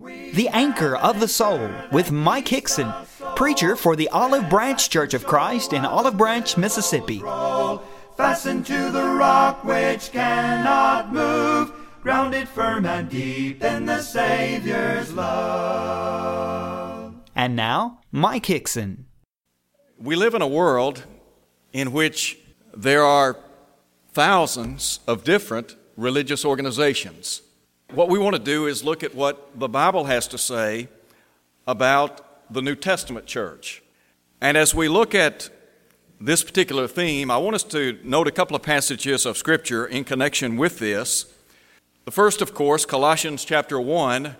The Anchor of the Soul with Mike Hickson, preacher for the Olive Branch Church of Christ in Olive Branch, Mississippi. Fastened to the rock which cannot move, grounded firm and deep in the Savior's love. And now, Mike Hickson. We live in a world in which there are thousands of different religious organizations. What we want to do is look at what the Bible has to say about the New Testament church. And as we look at this particular theme, I want us to note a couple of passages of Scripture in connection with this. The first, of course, Colossians chapter 1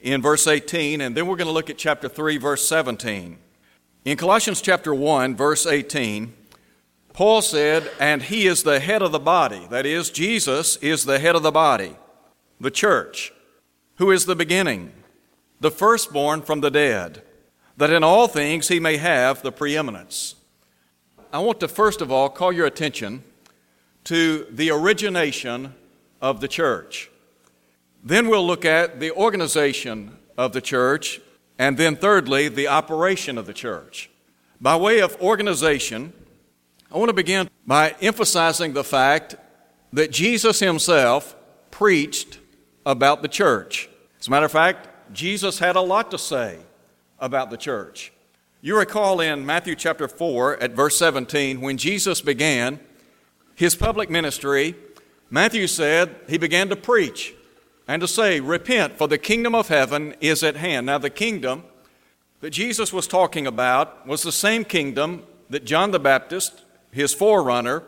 in verse 18, and then we're going to look at chapter 3, verse 17. In Colossians chapter 1, verse 18, Paul said, And he is the head of the body. That is, Jesus is the head of the body the church, who is the beginning, the firstborn from the dead, that in all things he may have the preeminence. I want to first of all call your attention to the origination of the church. Then we'll look at the organization of the church, and then thirdly, the operation of the church. By way of organization, I want to begin by emphasizing the fact that Jesus himself preached about the church. As a matter of fact, Jesus had a lot to say about the church. You recall in Matthew chapter 4 at verse 17, when Jesus began his public ministry, Matthew said he began to preach and to say, Repent, for the kingdom of heaven is at hand. Now, the kingdom that Jesus was talking about was the same kingdom that John the Baptist, his forerunner,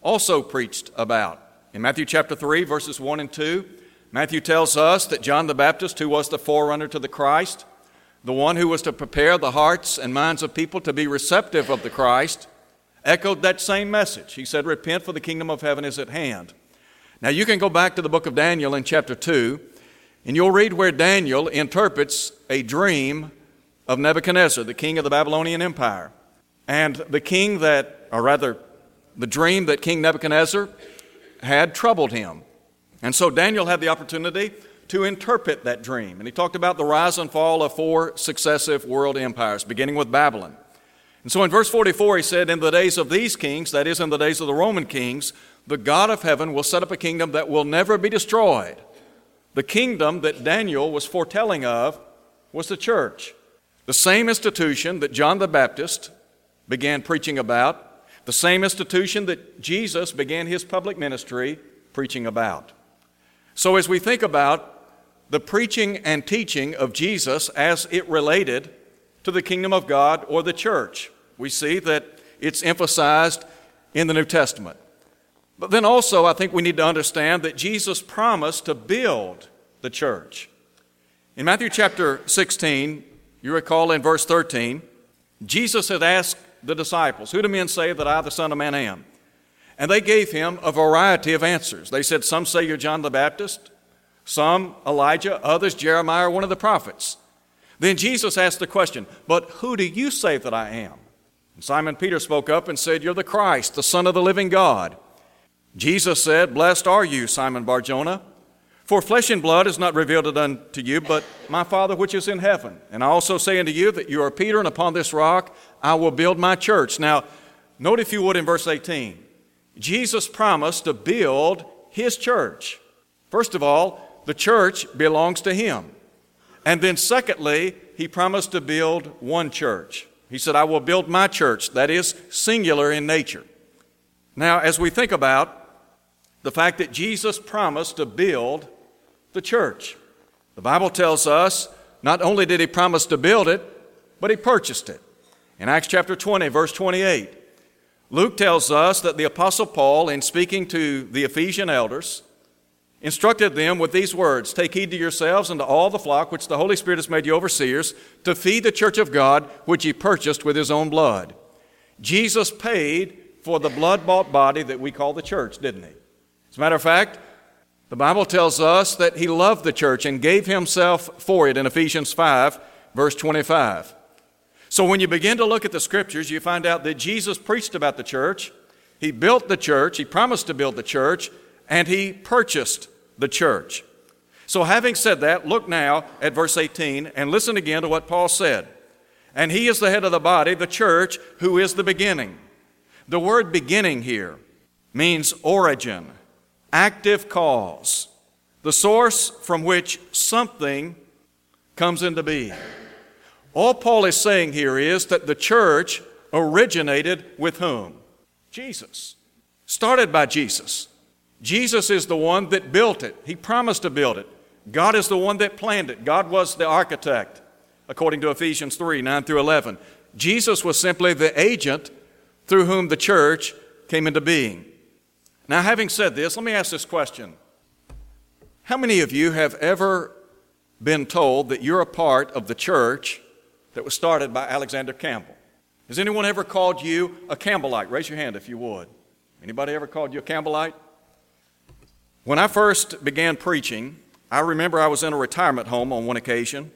also preached about. In Matthew chapter 3, verses 1 and 2, Matthew tells us that John the Baptist, who was the forerunner to the Christ, the one who was to prepare the hearts and minds of people to be receptive of the Christ, echoed that same message. He said, Repent, for the kingdom of heaven is at hand. Now, you can go back to the book of Daniel in chapter 2, and you'll read where Daniel interprets a dream of Nebuchadnezzar, the king of the Babylonian Empire. And the king that, or rather, the dream that King Nebuchadnezzar had troubled him. And so Daniel had the opportunity to interpret that dream. And he talked about the rise and fall of four successive world empires, beginning with Babylon. And so in verse 44, he said, In the days of these kings, that is, in the days of the Roman kings, the God of heaven will set up a kingdom that will never be destroyed. The kingdom that Daniel was foretelling of was the church, the same institution that John the Baptist began preaching about, the same institution that Jesus began his public ministry preaching about. So, as we think about the preaching and teaching of Jesus as it related to the kingdom of God or the church, we see that it's emphasized in the New Testament. But then also, I think we need to understand that Jesus promised to build the church. In Matthew chapter 16, you recall in verse 13, Jesus had asked the disciples, Who do men say that I, the Son of Man, am? And they gave him a variety of answers. They said, Some say you're John the Baptist, some Elijah, others Jeremiah one of the prophets. Then Jesus asked the question, But who do you say that I am? And Simon Peter spoke up and said, You're the Christ, the Son of the living God. Jesus said, Blessed are you, Simon Barjona, for flesh and blood is not revealed it unto you, but my Father which is in heaven. And I also say unto you that you are Peter, and upon this rock I will build my church. Now, note if you would in verse 18. Jesus promised to build his church. First of all, the church belongs to him. And then, secondly, he promised to build one church. He said, I will build my church. That is singular in nature. Now, as we think about the fact that Jesus promised to build the church, the Bible tells us not only did he promise to build it, but he purchased it. In Acts chapter 20, verse 28, Luke tells us that the Apostle Paul, in speaking to the Ephesian elders, instructed them with these words Take heed to yourselves and to all the flock which the Holy Spirit has made you overseers, to feed the church of God, which he purchased with his own blood. Jesus paid for the blood bought body that we call the church, didn't he? As a matter of fact, the Bible tells us that he loved the church and gave himself for it in Ephesians 5, verse 25. So when you begin to look at the scriptures, you find out that Jesus preached about the church, he built the church, he promised to build the church, and he purchased the church. So, having said that, look now at verse 18 and listen again to what Paul said. And he is the head of the body, the church, who is the beginning. The word beginning here means origin, active cause, the source from which something comes into being. All Paul is saying here is that the church originated with whom? Jesus. Started by Jesus. Jesus is the one that built it. He promised to build it. God is the one that planned it. God was the architect, according to Ephesians 3 9 through 11. Jesus was simply the agent through whom the church came into being. Now, having said this, let me ask this question How many of you have ever been told that you're a part of the church that was started by Alexander Campbell? Has anyone ever called you a Campbellite? Raise your hand if you would. Anybody ever called you a Campbellite? When I first began preaching, I remember I was in a retirement home on one occasion,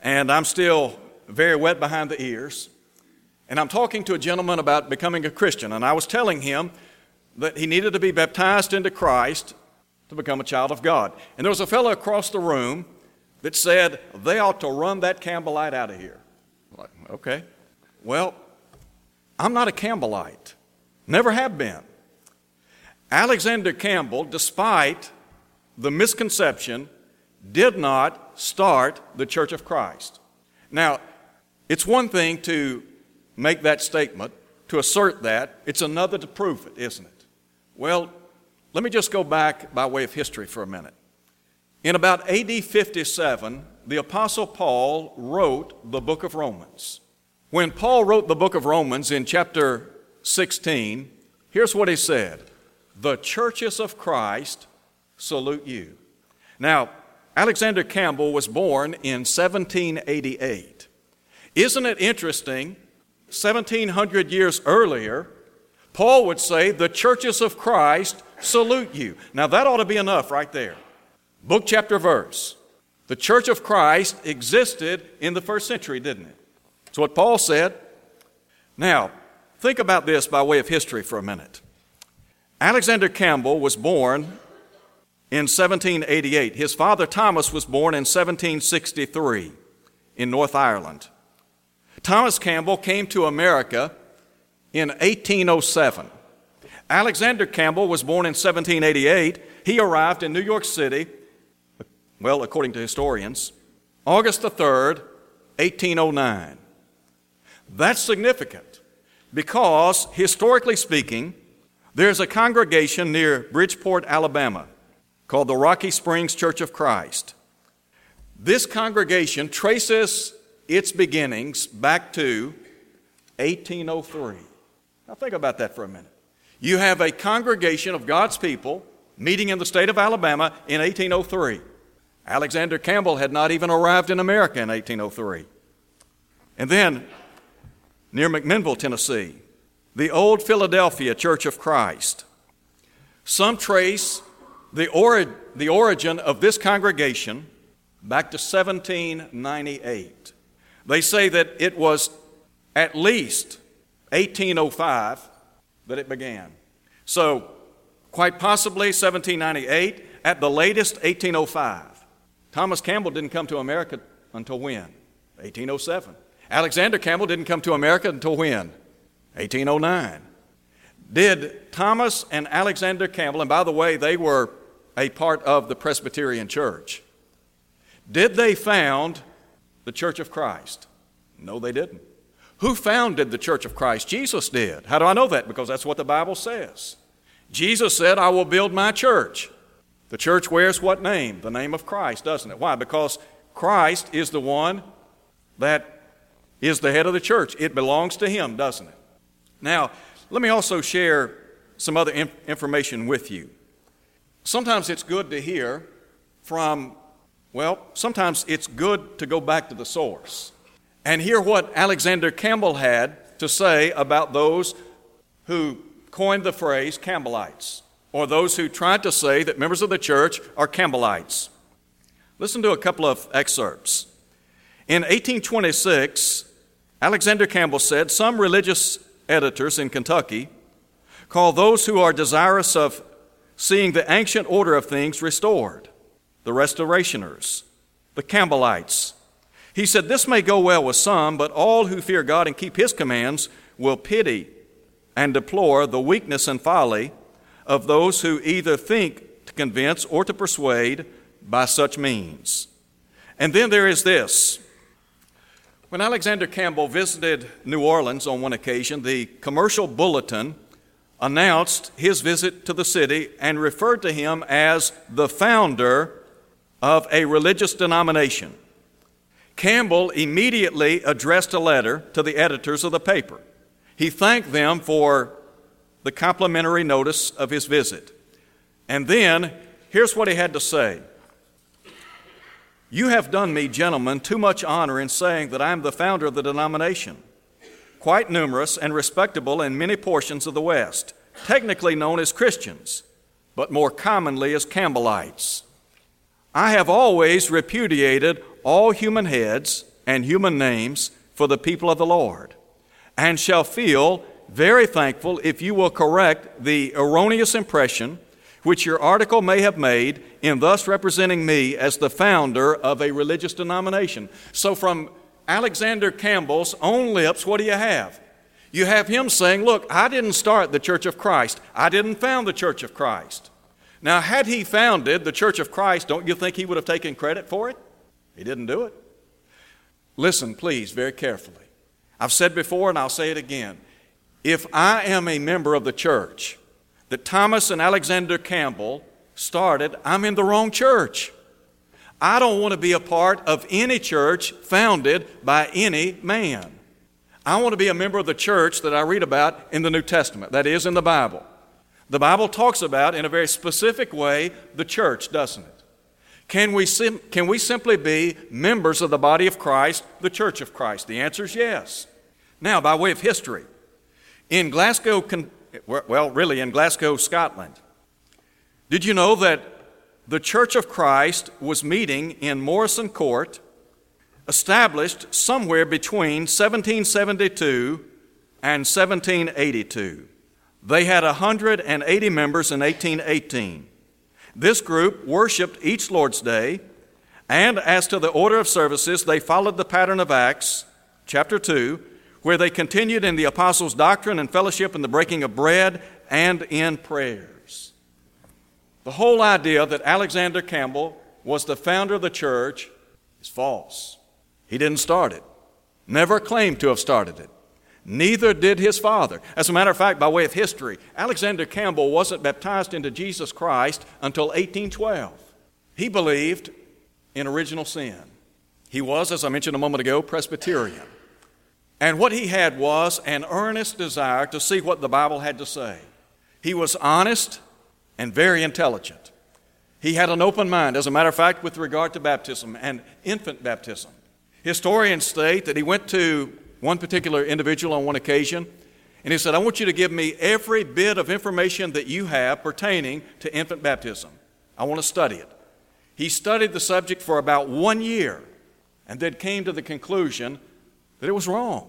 and I'm still very wet behind the ears. And I'm talking to a gentleman about becoming a Christian, and I was telling him that he needed to be baptized into Christ to become a child of God. And there was a fellow across the room that said, They ought to run that Campbellite out of here. Okay. Well, I'm not a Campbellite, never have been. Alexander Campbell, despite the misconception, did not start the Church of Christ. Now, it's one thing to make that statement, to assert that, it's another to prove it, isn't it? Well, let me just go back by way of history for a minute. In about AD 57, the Apostle Paul wrote the book of Romans. When Paul wrote the book of Romans in chapter 16, here's what he said the churches of Christ salute you. Now, Alexander Campbell was born in 1788. Isn't it interesting? 1700 years earlier, Paul would say, The churches of Christ salute you. Now, that ought to be enough right there. Book, chapter, verse. The church of Christ existed in the first century, didn't it? That's what Paul said. Now, think about this by way of history for a minute. Alexander Campbell was born in 1788. His father Thomas was born in 1763 in North Ireland. Thomas Campbell came to America in 1807. Alexander Campbell was born in 1788. He arrived in New York City, well, according to historians, August the 3rd, 1809. That's significant because, historically speaking, there's a congregation near Bridgeport, Alabama, called the Rocky Springs Church of Christ. This congregation traces its beginnings back to 1803. Now, think about that for a minute. You have a congregation of God's people meeting in the state of Alabama in 1803. Alexander Campbell had not even arrived in America in 1803. And then, near McMinnville, Tennessee, the old Philadelphia Church of Christ. Some trace the, ori- the origin of this congregation back to 1798. They say that it was at least 1805 that it began. So, quite possibly 1798, at the latest 1805. Thomas Campbell didn't come to America until when? 1807. Alexander Campbell didn't come to America until when? 1809. Did Thomas and Alexander Campbell, and by the way, they were a part of the Presbyterian Church, did they found the Church of Christ? No, they didn't. Who founded the Church of Christ? Jesus did. How do I know that? Because that's what the Bible says. Jesus said, I will build my church. The church wears what name? The name of Christ, doesn't it? Why? Because Christ is the one that is the head of the church. It belongs to Him, doesn't it? Now, let me also share some other inf- information with you. Sometimes it's good to hear from, well, sometimes it's good to go back to the source and hear what Alexander Campbell had to say about those who coined the phrase Campbellites, or those who tried to say that members of the church are Campbellites. Listen to a couple of excerpts. In 1826, Alexander Campbell said, Some religious editors in Kentucky call those who are desirous of seeing the ancient order of things restored the Restorationers, the Campbellites. He said, This may go well with some, but all who fear God and keep His commands will pity and deplore the weakness and folly of those who either think to convince or to persuade by such means. And then there is this. When Alexander Campbell visited New Orleans on one occasion, the commercial bulletin announced his visit to the city and referred to him as the founder of a religious denomination. Campbell immediately addressed a letter to the editors of the paper. He thanked them for the complimentary notice of his visit. And then, here's what he had to say You have done me, gentlemen, too much honor in saying that I am the founder of the denomination, quite numerous and respectable in many portions of the West, technically known as Christians, but more commonly as Campbellites. I have always repudiated all human heads and human names for the people of the Lord, and shall feel very thankful if you will correct the erroneous impression which your article may have made in thus representing me as the founder of a religious denomination. So, from Alexander Campbell's own lips, what do you have? You have him saying, Look, I didn't start the Church of Christ, I didn't found the Church of Christ. Now, had he founded the Church of Christ, don't you think he would have taken credit for it? He didn't do it. Listen, please, very carefully. I've said before and I'll say it again. If I am a member of the church that Thomas and Alexander Campbell started, I'm in the wrong church. I don't want to be a part of any church founded by any man. I want to be a member of the church that I read about in the New Testament, that is, in the Bible. The Bible talks about, in a very specific way, the church, doesn't it? Can we, sim- can we simply be members of the body of Christ, the church of Christ? The answer is yes. Now, by way of history, in Glasgow, well, really in Glasgow, Scotland, did you know that the Church of Christ was meeting in Morrison Court, established somewhere between 1772 and 1782? They had 180 members in 1818. This group worshiped each Lord's Day, and as to the order of services, they followed the pattern of Acts, chapter 2, where they continued in the apostles' doctrine and fellowship and the breaking of bread and in prayers. The whole idea that Alexander Campbell was the founder of the church is false. He didn't start it, never claimed to have started it. Neither did his father. As a matter of fact, by way of history, Alexander Campbell wasn't baptized into Jesus Christ until 1812. He believed in original sin. He was, as I mentioned a moment ago, Presbyterian. And what he had was an earnest desire to see what the Bible had to say. He was honest and very intelligent. He had an open mind, as a matter of fact, with regard to baptism and infant baptism. Historians state that he went to one particular individual on one occasion, and he said, I want you to give me every bit of information that you have pertaining to infant baptism. I want to study it. He studied the subject for about one year and then came to the conclusion that it was wrong.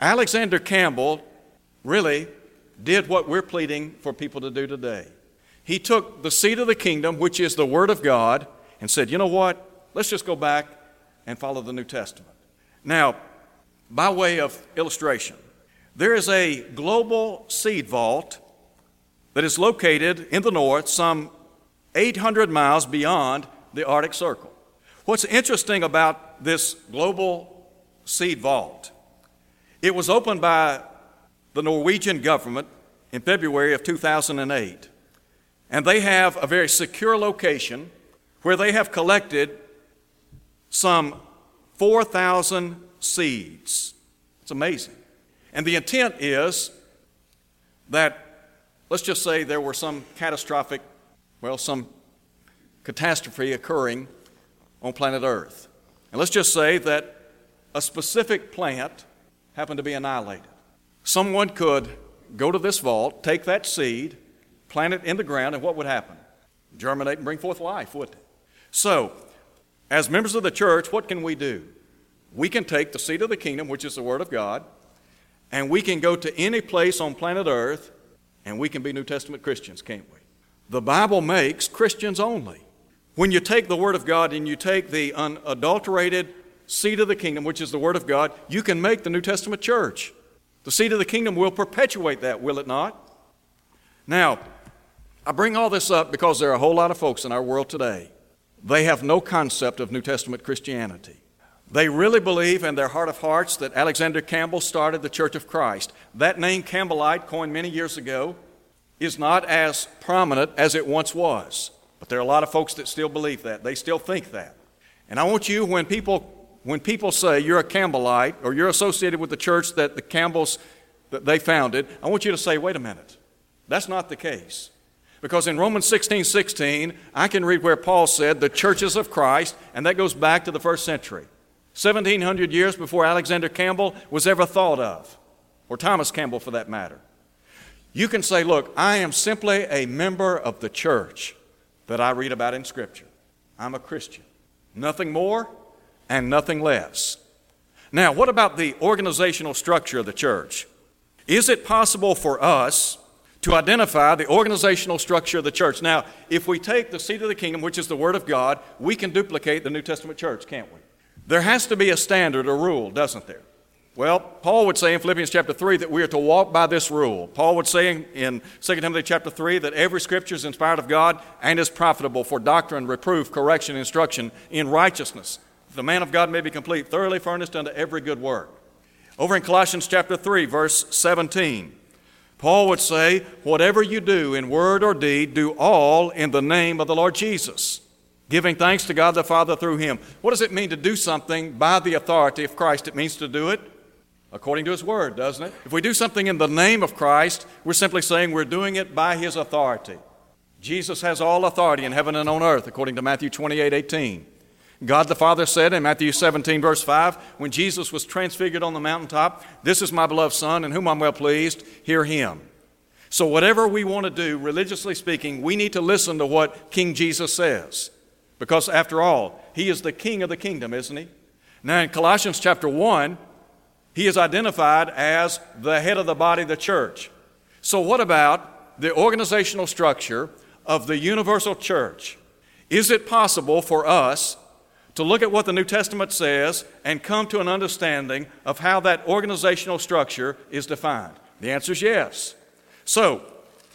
Alexander Campbell really did what we're pleading for people to do today. He took the seed of the kingdom, which is the Word of God, and said, you know what? Let's just go back and follow the New Testament. Now, by way of illustration, there is a global seed vault that is located in the north, some 800 miles beyond the Arctic Circle. What's interesting about this global seed vault? It was opened by the Norwegian government in February of 2008, and they have a very secure location where they have collected some 4,000 seeds. It's amazing. And the intent is that, let's just say there were some catastrophic, well, some catastrophe occurring on planet Earth. And let's just say that a specific plant happened to be annihilated. Someone could go to this vault, take that seed, plant it in the ground, and what would happen? Germinate and bring forth life, wouldn't it? So, as members of the church, what can we do? we can take the seed of the kingdom, which is the Word of God, and we can go to any place on planet Earth and we can be New Testament Christians, can't we? The Bible makes Christians only. When you take the Word of God and you take the unadulterated seed of the kingdom, which is the Word of God, you can make the New Testament church. The seed of the kingdom will perpetuate that, will it not? Now, I bring all this up because there are a whole lot of folks in our world today. They have no concept of New Testament Christianity. They really believe in their heart of hearts that Alexander Campbell started the Church of Christ. That name, Campbellite, coined many years ago, is not as prominent as it once was. But there are a lot of folks that still believe that. They still think that. And I want you, when people when people say you're a Campbellite or you're associated with the church that the Campbells that they founded, I want you to say, wait a minute. That's not the case. Because in Romans 16 16, I can read where Paul said, the churches of Christ, and that goes back to the first century. 1700 years before Alexander Campbell was ever thought of, or Thomas Campbell for that matter. You can say, look, I am simply a member of the church that I read about in Scripture. I'm a Christian. Nothing more and nothing less. Now, what about the organizational structure of the church? Is it possible for us to identify the organizational structure of the church? Now, if we take the seed of the kingdom, which is the Word of God, we can duplicate the New Testament church, can't we? There has to be a standard, a rule, doesn't there? Well, Paul would say in Philippians chapter 3 that we are to walk by this rule. Paul would say in, in 2 Timothy chapter 3 that every scripture is inspired of God and is profitable for doctrine, reproof, correction, instruction in righteousness. The man of God may be complete, thoroughly furnished unto every good work. Over in Colossians chapter 3, verse 17, Paul would say, Whatever you do in word or deed, do all in the name of the Lord Jesus giving thanks to God the Father through him. What does it mean to do something by the authority of Christ? It means to do it according to his word, doesn't it? If we do something in the name of Christ, we're simply saying we're doing it by his authority. Jesus has all authority in heaven and on earth, according to Matthew 28 18. God the Father said in Matthew 17, verse 5, when Jesus was transfigured on the mountaintop, This is my beloved Son, in whom I'm well pleased, hear him. So, whatever we want to do, religiously speaking, we need to listen to what King Jesus says. Because after all, he is the king of the kingdom, isn't he? Now in Colossians chapter 1, he is identified as the head of the body, the church. So, what about the organizational structure of the universal church? Is it possible for us to look at what the New Testament says and come to an understanding of how that organizational structure is defined? The answer is yes. So,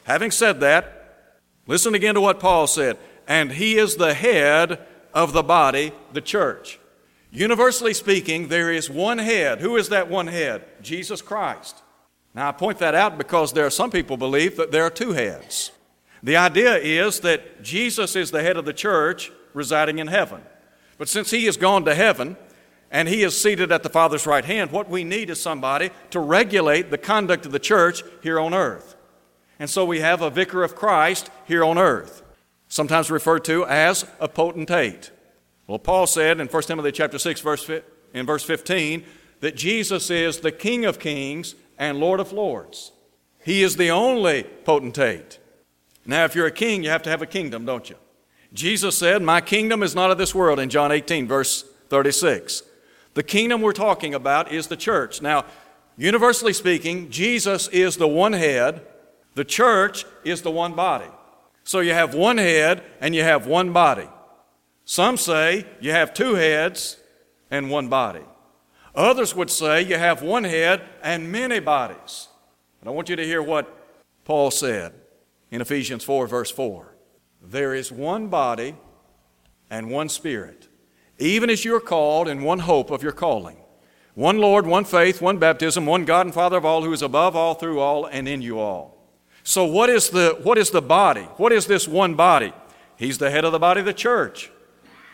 having said that, listen again to what Paul said and he is the head of the body, the church. Universally speaking, there is one head. Who is that one head? Jesus Christ. Now, I point that out because there are some people believe that there are two heads. The idea is that Jesus is the head of the church residing in heaven. But since he has gone to heaven and he is seated at the Father's right hand, what we need is somebody to regulate the conduct of the church here on earth. And so we have a vicar of Christ here on earth sometimes referred to as a potentate. Well, Paul said in 1 Timothy chapter 6, verse, in verse 15, that Jesus is the King of kings and Lord of lords. He is the only potentate. Now, if you're a king, you have to have a kingdom, don't you? Jesus said, My kingdom is not of this world in John 18, verse 36. The kingdom we're talking about is the church. Now, universally speaking, Jesus is the one head, the church is the one body. So you have one head and you have one body. Some say you have two heads and one body. Others would say you have one head and many bodies. And I want you to hear what Paul said in Ephesians 4, verse 4. There is one body and one spirit, even as you are called in one hope of your calling. One Lord, one faith, one baptism, one God and Father of all, who is above all, through all, and in you all. So, what is, the, what is the body? What is this one body? He's the head of the body, the church.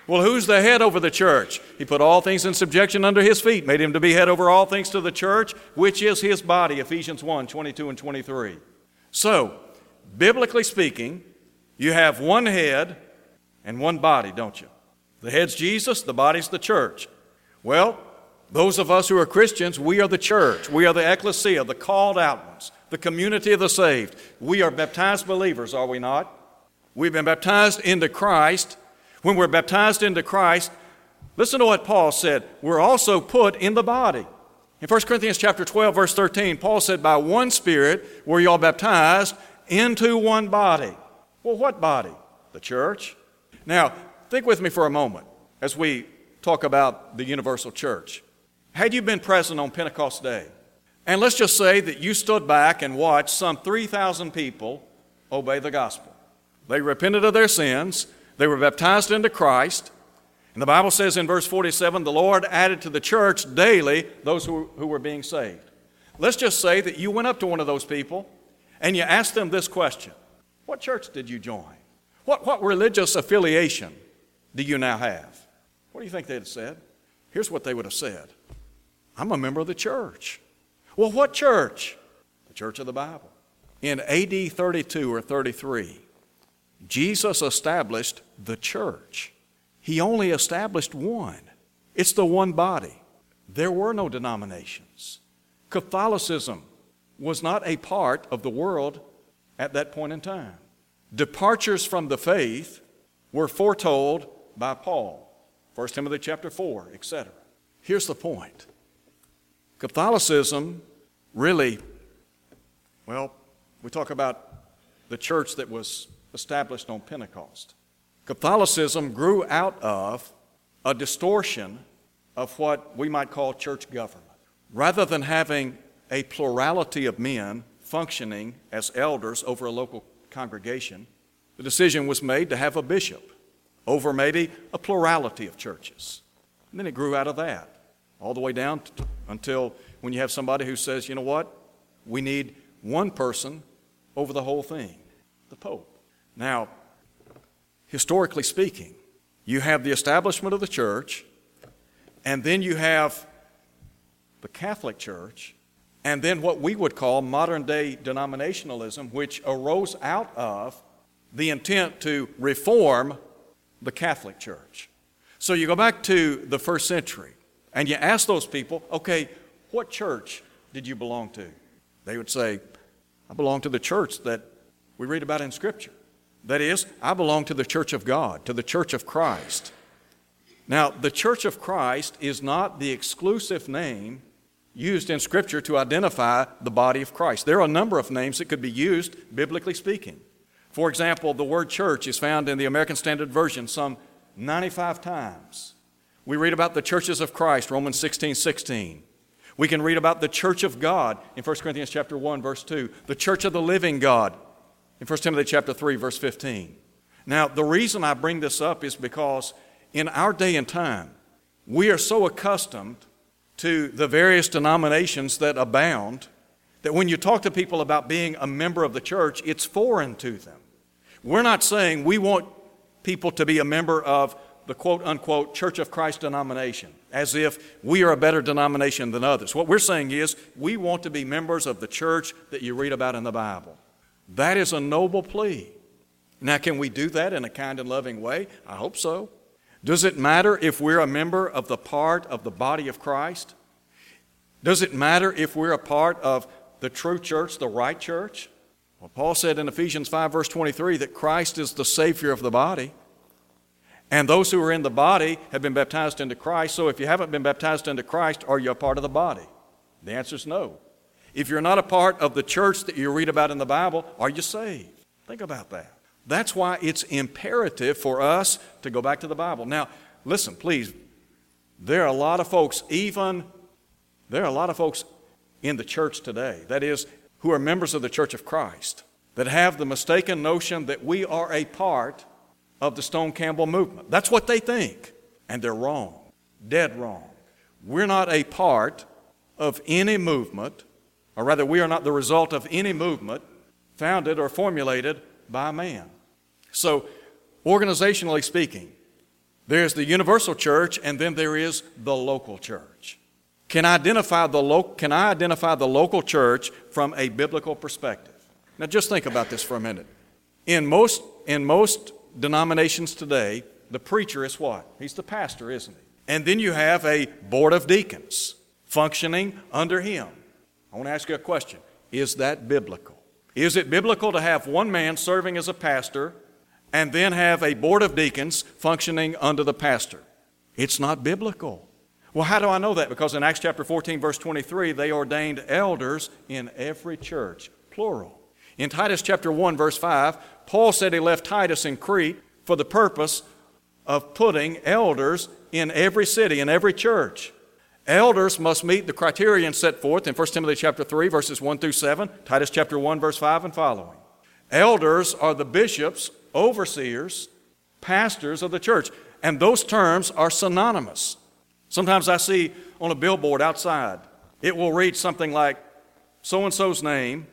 Well, who's the head over the church? He put all things in subjection under his feet, made him to be head over all things to the church, which is his body, Ephesians 1 22 and 23. So, biblically speaking, you have one head and one body, don't you? The head's Jesus, the body's the church. Well, those of us who are Christians, we are the church. We are the ecclesia, the called out ones the community of the saved. We are baptized believers, are we not? We've been baptized into Christ. When we're baptized into Christ, listen to what Paul said. We're also put in the body. In 1 Corinthians chapter 12, verse 13, Paul said, By one Spirit were you all baptized into one body. Well, what body? The church. Now, think with me for a moment as we talk about the universal church. Had you been present on Pentecost Day, and let's just say that you stood back and watched some 3,000 people obey the gospel. They repented of their sins, they were baptized into Christ, and the Bible says in verse 47 the Lord added to the church daily those who, who were being saved. Let's just say that you went up to one of those people and you asked them this question What church did you join? What, what religious affiliation do you now have? What do you think they'd have said? Here's what they would have said I'm a member of the church. Well, what church? The church of the Bible. In AD 32 or 33, Jesus established the church. He only established one. It's the one body. There were no denominations. Catholicism was not a part of the world at that point in time. Departures from the faith were foretold by Paul, 1 Timothy chapter 4, etc. Here's the point Catholicism really, well, we talk about the church that was established on Pentecost. Catholicism grew out of a distortion of what we might call church government. Rather than having a plurality of men functioning as elders over a local congregation, the decision was made to have a bishop over maybe a plurality of churches. And then it grew out of that, all the way down to, until when you have somebody who says, you know what, we need one person over the whole thing the Pope. Now, historically speaking, you have the establishment of the church, and then you have the Catholic Church, and then what we would call modern day denominationalism, which arose out of the intent to reform the Catholic Church. So you go back to the first century and you ask those people, okay, what church did you belong to? They would say, I belong to the church that we read about in Scripture. That is, I belong to the church of God, to the church of Christ. Now, the church of Christ is not the exclusive name used in Scripture to identify the body of Christ. There are a number of names that could be used, biblically speaking. For example, the word church is found in the American Standard Version some 95 times. We read about the churches of Christ, Romans 16 16. We can read about the church of God in 1 Corinthians chapter 1, verse 2, the church of the living God in 1 Timothy chapter 3, verse 15. Now, the reason I bring this up is because in our day and time, we are so accustomed to the various denominations that abound that when you talk to people about being a member of the church, it's foreign to them. We're not saying we want people to be a member of the quote unquote Church of Christ denomination, as if we are a better denomination than others. What we're saying is we want to be members of the church that you read about in the Bible. That is a noble plea. Now, can we do that in a kind and loving way? I hope so. Does it matter if we're a member of the part of the body of Christ? Does it matter if we're a part of the true church, the right church? Well, Paul said in Ephesians 5, verse 23, that Christ is the Savior of the body. And those who are in the body have been baptized into Christ. So if you haven't been baptized into Christ, are you a part of the body? The answer is no. If you're not a part of the church that you read about in the Bible, are you saved? Think about that. That's why it's imperative for us to go back to the Bible. Now, listen, please. There are a lot of folks, even, there are a lot of folks in the church today, that is, who are members of the church of Christ, that have the mistaken notion that we are a part of the Stone Campbell movement. That's what they think. And they're wrong, dead wrong. We're not a part of any movement or rather, we are not the result of any movement founded or formulated by man. So, organizationally speaking, there's the universal church and then there is the local church. Can I identify the, lo- can I identify the local church from a biblical perspective? Now, just think about this for a minute. In most, in most denominations today, the preacher is what? He's the pastor, isn't he? And then you have a board of deacons functioning under him. I want to ask you a question Is that biblical? Is it biblical to have one man serving as a pastor and then have a board of deacons functioning under the pastor? It's not biblical. Well, how do I know that? Because in Acts chapter 14, verse 23, they ordained elders in every church, plural. In Titus chapter 1, verse 5, Paul said he left Titus in Crete for the purpose of putting elders in every city, in every church. Elders must meet the criterion set forth in 1 Timothy chapter 3 verses 1 through 7, Titus chapter 1 verse 5 and following. Elders are the bishops, overseers, pastors of the church, and those terms are synonymous. Sometimes I see on a billboard outside, it will read something like so and so's name,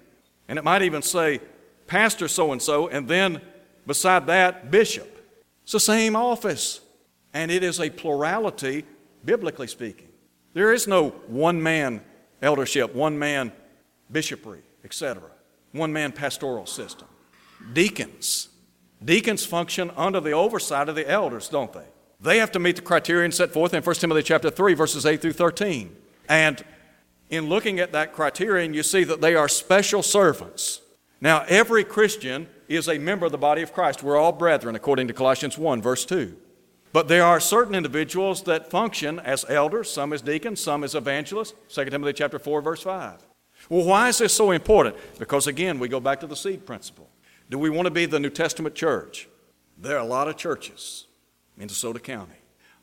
and it might even say pastor so and so, and then beside that, bishop. It's the same office, and it is a plurality, biblically speaking. There is no one man eldership, one man bishopry, etc., one man pastoral system. Deacons. Deacons function under the oversight of the elders, don't they? They have to meet the criterion set forth in 1 Timothy chapter 3 verses 8 through 13. And in looking at that criterion, you see that they are special servants. Now, every Christian is a member of the body of Christ. We're all brethren, according to Colossians 1, verse 2. But there are certain individuals that function as elders, some as deacons, some as evangelists. 2 Timothy chapter 4, verse 5. Well, why is this so important? Because again, we go back to the seed principle. Do we want to be the New Testament church? There are a lot of churches in DeSoto County,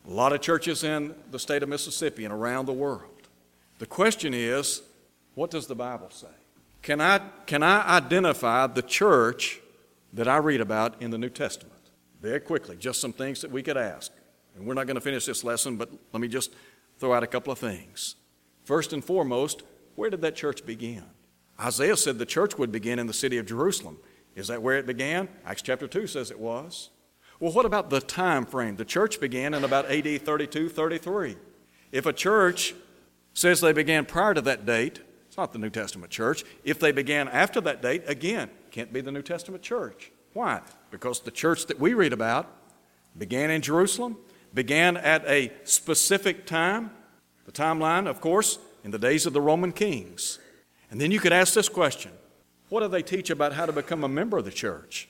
a lot of churches in the state of Mississippi and around the world. The question is, what does the Bible say? Can I, can I identify the church that I read about in the New Testament? Very quickly, just some things that we could ask. And we're not going to finish this lesson, but let me just throw out a couple of things. First and foremost, where did that church begin? Isaiah said the church would begin in the city of Jerusalem. Is that where it began? Acts chapter 2 says it was. Well, what about the time frame? The church began in about AD 32, 33. If a church says they began prior to that date, it's not the New Testament church. If they began after that date, again, can't be the New Testament church. Why? Because the church that we read about began in Jerusalem, began at a specific time. The timeline, of course, in the days of the Roman kings. And then you could ask this question What do they teach about how to become a member of the church?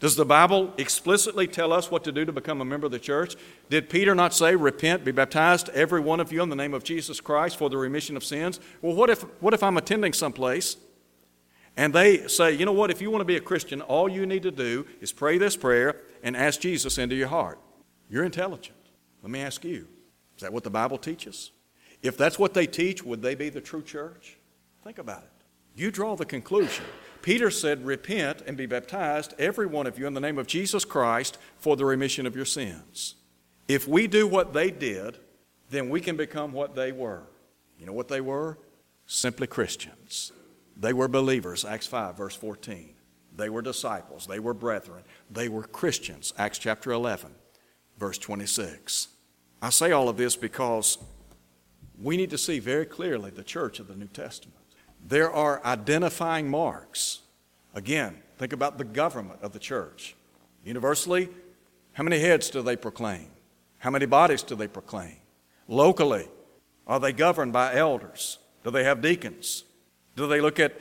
Does the Bible explicitly tell us what to do to become a member of the church? Did Peter not say, Repent, be baptized, every one of you, in the name of Jesus Christ for the remission of sins? Well, what if, what if I'm attending someplace and they say, You know what, if you want to be a Christian, all you need to do is pray this prayer and ask Jesus into your heart? You're intelligent. Let me ask you, is that what the Bible teaches? If that's what they teach, would they be the true church? Think about it. You draw the conclusion. Peter said, Repent and be baptized, every one of you, in the name of Jesus Christ for the remission of your sins. If we do what they did, then we can become what they were. You know what they were? Simply Christians. They were believers, Acts 5, verse 14. They were disciples. They were brethren. They were Christians, Acts chapter 11, verse 26. I say all of this because we need to see very clearly the church of the New Testament there are identifying marks. Again, think about the government of the church. Universally, how many heads do they proclaim? How many bodies do they proclaim? Locally, are they governed by elders? Do they have deacons? Do they look at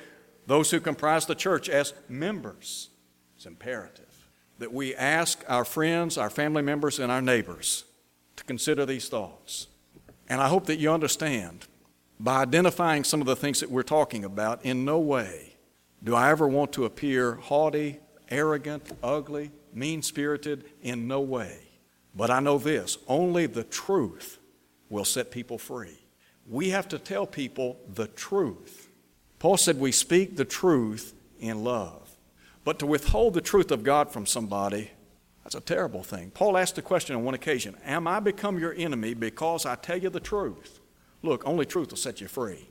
those who comprise the church as members? It's imperative that we ask our friends, our family members, and our neighbors to consider these thoughts. And I hope that you understand by identifying some of the things that we're talking about, in no way do I ever want to appear haughty, arrogant, ugly, mean spirited, in no way. But I know this only the truth will set people free. We have to tell people the truth. Paul said we speak the truth in love. But to withhold the truth of God from somebody, that's a terrible thing. Paul asked the question on one occasion Am I become your enemy because I tell you the truth? Look, only truth will set you free.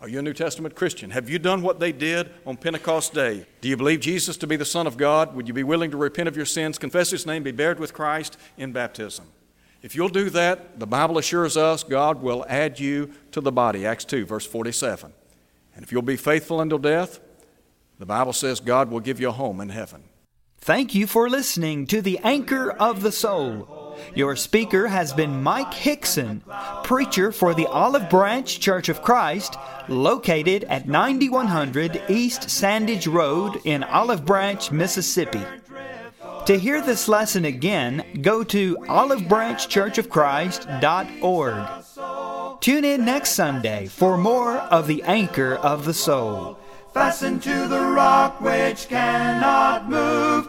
Are you a New Testament Christian? Have you done what they did on Pentecost Day? Do you believe Jesus to be the Son of God? Would you be willing to repent of your sins, confess His name, be buried with Christ in baptism? If you'll do that, the Bible assures us God will add you to the body. Acts 2, verse 47. And if you'll be faithful until death, the Bible says God will give you a home in heaven. Thank you for listening to the Anchor of the Soul. Your speaker has been Mike Hickson, preacher for the Olive Branch Church of Christ, located at 9100 East Sandidge Road in Olive Branch, Mississippi. To hear this lesson again, go to olivebranchchurchofchrist.org. Tune in next Sunday for more of the Anchor of the Soul. Fasten to the rock which cannot move